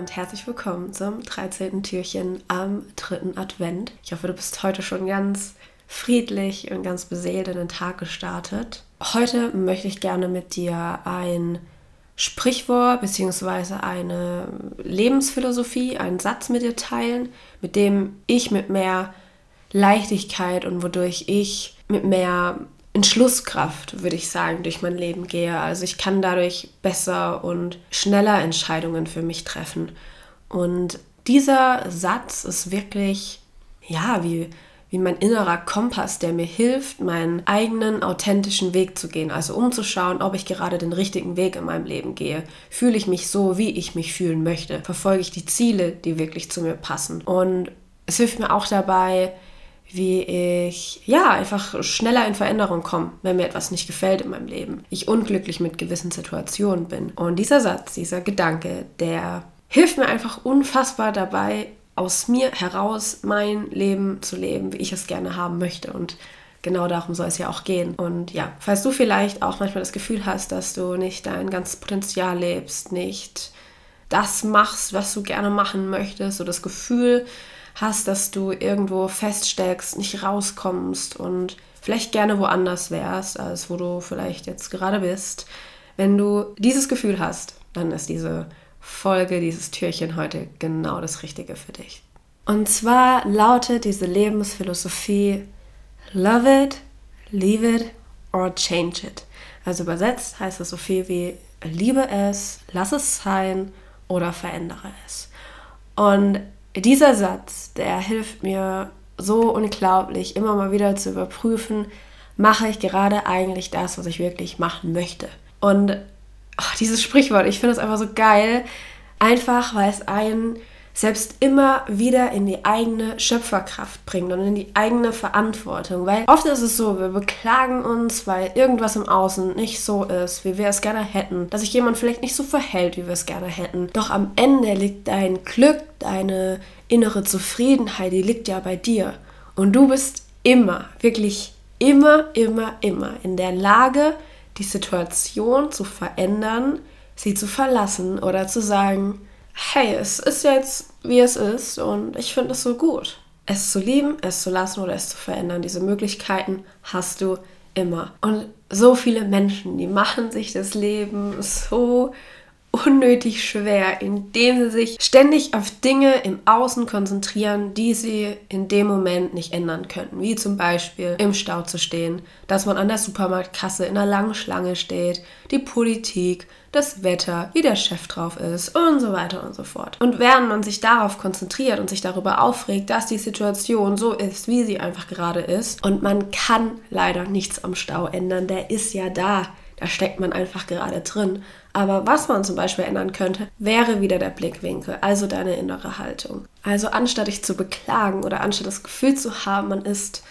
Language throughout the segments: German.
Und herzlich willkommen zum 13. Türchen am dritten Advent. Ich hoffe, du bist heute schon ganz friedlich und ganz beseelt in den Tag gestartet. Heute möchte ich gerne mit dir ein Sprichwort bzw. eine Lebensphilosophie, einen Satz mit dir teilen, mit dem ich mit mehr Leichtigkeit und wodurch ich mit mehr Entschlusskraft, würde ich sagen, durch mein Leben gehe. Also ich kann dadurch besser und schneller Entscheidungen für mich treffen. Und dieser Satz ist wirklich, ja, wie, wie mein innerer Kompass, der mir hilft, meinen eigenen authentischen Weg zu gehen. Also umzuschauen, ob ich gerade den richtigen Weg in meinem Leben gehe. Fühle ich mich so, wie ich mich fühlen möchte? Verfolge ich die Ziele, die wirklich zu mir passen? Und es hilft mir auch dabei, wie ich ja einfach schneller in Veränderung komme, wenn mir etwas nicht gefällt in meinem Leben. Ich unglücklich mit gewissen Situationen bin. Und dieser Satz, dieser Gedanke, der hilft mir einfach unfassbar dabei, aus mir heraus mein Leben zu leben, wie ich es gerne haben möchte. Und genau darum soll es ja auch gehen. Und ja, falls du vielleicht auch manchmal das Gefühl hast, dass du nicht dein ganzes Potenzial lebst, nicht das machst, was du gerne machen möchtest, so das Gefühl, hast, dass du irgendwo feststeckst, nicht rauskommst und vielleicht gerne woanders wärst, als wo du vielleicht jetzt gerade bist. Wenn du dieses Gefühl hast, dann ist diese Folge, dieses Türchen heute genau das Richtige für dich. Und zwar lautet diese Lebensphilosophie Love it, leave it or change it. Also übersetzt heißt es so viel wie liebe es, lass es sein oder verändere es. Und dieser Satz, der hilft mir so unglaublich, immer mal wieder zu überprüfen, mache ich gerade eigentlich das, was ich wirklich machen möchte. Und ach, dieses Sprichwort, ich finde es einfach so geil, einfach weil es einen selbst immer wieder in die eigene Schöpferkraft bringt und in die eigene Verantwortung. Weil oft ist es so, wir beklagen uns, weil irgendwas im Außen nicht so ist, wie wir es gerne hätten, dass sich jemand vielleicht nicht so verhält, wie wir es gerne hätten. Doch am Ende liegt dein Glück, deine innere Zufriedenheit, die liegt ja bei dir. Und du bist immer, wirklich immer, immer, immer in der Lage, die Situation zu verändern, sie zu verlassen oder zu sagen, hey, es ist jetzt, wie es ist und ich finde es so gut. Es zu lieben, es zu lassen oder es zu verändern, diese Möglichkeiten hast du immer. Und so viele Menschen, die machen sich das Leben so unnötig schwer, indem sie sich ständig auf Dinge im Außen konzentrieren, die sie in dem Moment nicht ändern könnten. Wie zum Beispiel im Stau zu stehen, dass man an der Supermarktkasse in einer langen Schlange steht, die Politik, das Wetter, wie der Chef drauf ist und so weiter und so fort. Und während man sich darauf konzentriert und sich darüber aufregt, dass die Situation so ist, wie sie einfach gerade ist, und man kann leider nichts am Stau ändern, der ist ja da. Da steckt man einfach gerade drin. Aber was man zum Beispiel ändern könnte, wäre wieder der Blickwinkel, also deine innere Haltung. Also anstatt dich zu beklagen oder anstatt das Gefühl zu haben, man ist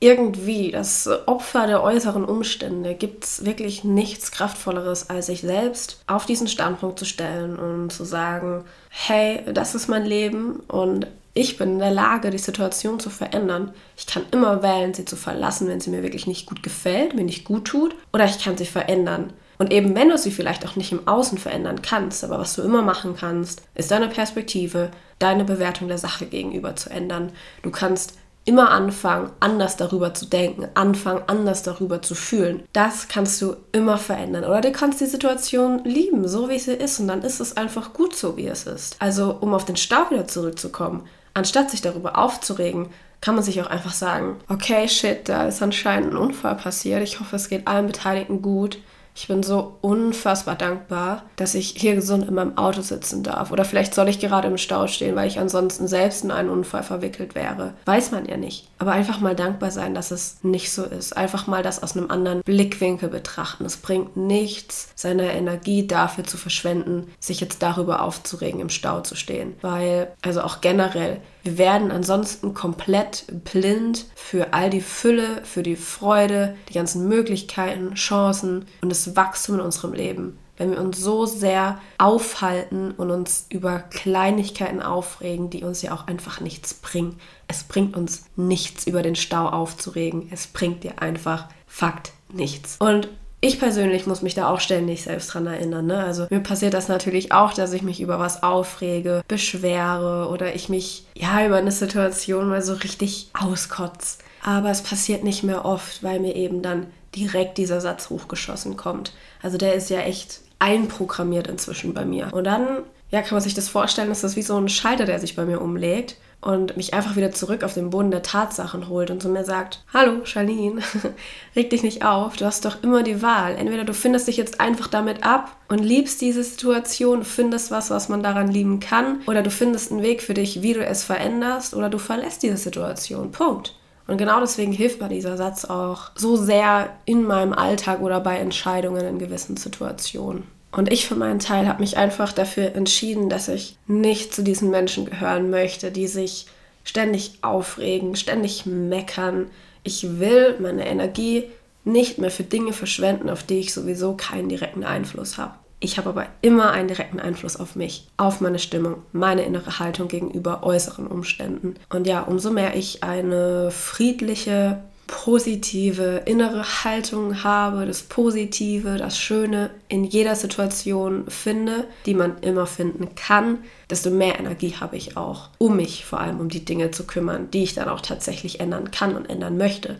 irgendwie das Opfer der äußeren Umstände, gibt es wirklich nichts Kraftvolleres, als sich selbst auf diesen Standpunkt zu stellen und zu sagen, hey, das ist mein Leben und ich bin in der Lage, die Situation zu verändern. Ich kann immer wählen, sie zu verlassen, wenn sie mir wirklich nicht gut gefällt, mir nicht gut tut, oder ich kann sie verändern. Und eben wenn du sie vielleicht auch nicht im Außen verändern kannst, aber was du immer machen kannst, ist deine Perspektive, deine Bewertung der Sache gegenüber zu ändern. Du kannst immer anfangen, anders darüber zu denken, anfangen, anders darüber zu fühlen. Das kannst du immer verändern. Oder du kannst die Situation lieben, so wie sie ist. Und dann ist es einfach gut so, wie es ist. Also, um auf den Stau wieder zurückzukommen, anstatt sich darüber aufzuregen, kann man sich auch einfach sagen, okay, shit, da ist anscheinend ein Unfall passiert. Ich hoffe, es geht allen Beteiligten gut. Ich bin so unfassbar dankbar, dass ich hier gesund in meinem Auto sitzen darf. Oder vielleicht soll ich gerade im Stau stehen, weil ich ansonsten selbst in einen Unfall verwickelt wäre. Weiß man ja nicht. Aber einfach mal dankbar sein, dass es nicht so ist. Einfach mal das aus einem anderen Blickwinkel betrachten. Es bringt nichts, seine Energie dafür zu verschwenden, sich jetzt darüber aufzuregen, im Stau zu stehen. Weil, also auch generell, wir werden ansonsten komplett blind für all die Fülle, für die Freude, die ganzen Möglichkeiten, Chancen und das Wachstum in unserem Leben. Wenn wir uns so sehr aufhalten und uns über Kleinigkeiten aufregen, die uns ja auch einfach nichts bringen. Es bringt uns nichts, über den Stau aufzuregen. Es bringt dir einfach Fakt nichts. Und ich persönlich muss mich da auch ständig selbst dran erinnern. Ne? Also mir passiert das natürlich auch, dass ich mich über was aufrege, beschwere oder ich mich ja über eine Situation mal so richtig auskotze. Aber es passiert nicht mehr oft, weil mir eben dann direkt dieser Satz hochgeschossen kommt. Also der ist ja echt einprogrammiert inzwischen bei mir. Und dann, ja, kann man sich das vorstellen, ist das wie so ein Schalter, der sich bei mir umlegt und mich einfach wieder zurück auf den Boden der Tatsachen holt und zu mir sagt, hallo Charlene, reg dich nicht auf, du hast doch immer die Wahl. Entweder du findest dich jetzt einfach damit ab und liebst diese Situation, findest was, was man daran lieben kann, oder du findest einen Weg für dich, wie du es veränderst, oder du verlässt diese Situation. Punkt. Und genau deswegen hilft mir dieser Satz auch so sehr in meinem Alltag oder bei Entscheidungen in gewissen Situationen. Und ich für meinen Teil habe mich einfach dafür entschieden, dass ich nicht zu diesen Menschen gehören möchte, die sich ständig aufregen, ständig meckern. Ich will meine Energie nicht mehr für Dinge verschwenden, auf die ich sowieso keinen direkten Einfluss habe. Ich habe aber immer einen direkten Einfluss auf mich, auf meine Stimmung, meine innere Haltung gegenüber äußeren Umständen. Und ja, umso mehr ich eine friedliche, positive innere Haltung habe, das Positive, das Schöne in jeder Situation finde, die man immer finden kann, desto mehr Energie habe ich auch, um mich vor allem um die Dinge zu kümmern, die ich dann auch tatsächlich ändern kann und ändern möchte.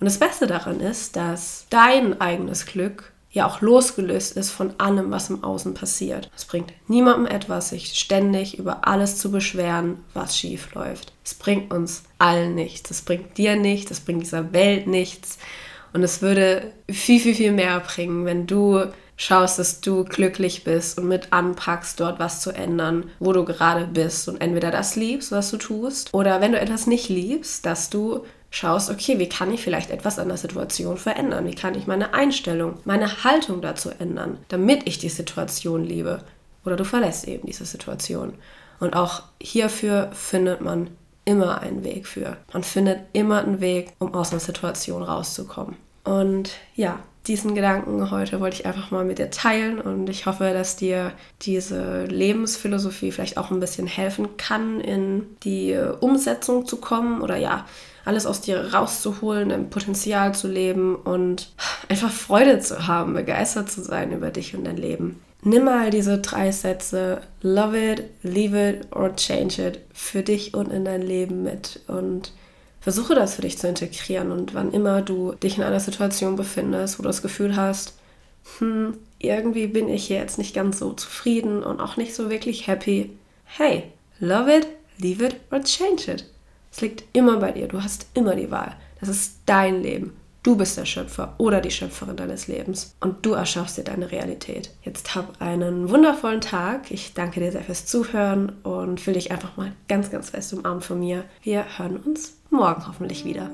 Und das Beste daran ist, dass dein eigenes Glück ja auch losgelöst ist von allem, was im Außen passiert. Es bringt niemandem etwas, sich ständig über alles zu beschweren, was schief läuft. Es bringt uns allen nichts. Es bringt dir nichts, es bringt dieser Welt nichts. Und es würde viel, viel, viel mehr bringen, wenn du schaust, dass du glücklich bist und mit anpackst, dort was zu ändern, wo du gerade bist und entweder das liebst, was du tust, oder wenn du etwas nicht liebst, dass du schaust, okay, wie kann ich vielleicht etwas an der Situation verändern? Wie kann ich meine Einstellung, meine Haltung dazu ändern, damit ich die Situation liebe? Oder du verlässt eben diese Situation. Und auch hierfür findet man immer einen Weg für. Man findet immer einen Weg, um aus einer Situation rauszukommen. Und ja, diesen Gedanken heute wollte ich einfach mal mit dir teilen und ich hoffe, dass dir diese Lebensphilosophie vielleicht auch ein bisschen helfen kann, in die Umsetzung zu kommen oder ja, alles aus dir rauszuholen, dein Potenzial zu leben und einfach Freude zu haben, begeistert zu sein über dich und dein Leben. Nimm mal diese drei Sätze, love it, leave it or change it, für dich und in dein Leben mit und versuche das für dich zu integrieren und wann immer du dich in einer Situation befindest, wo du das Gefühl hast, hm, irgendwie bin ich hier jetzt nicht ganz so zufrieden und auch nicht so wirklich happy. Hey, love it, leave it or change it. Es liegt immer bei dir. Du hast immer die Wahl. Das ist dein Leben. Du bist der Schöpfer oder die Schöpferin deines Lebens und du erschaffst dir deine Realität. Jetzt hab einen wundervollen Tag. Ich danke dir sehr fürs Zuhören und fühle dich einfach mal ganz, ganz fest umarmt von mir. Wir hören uns morgen hoffentlich wieder.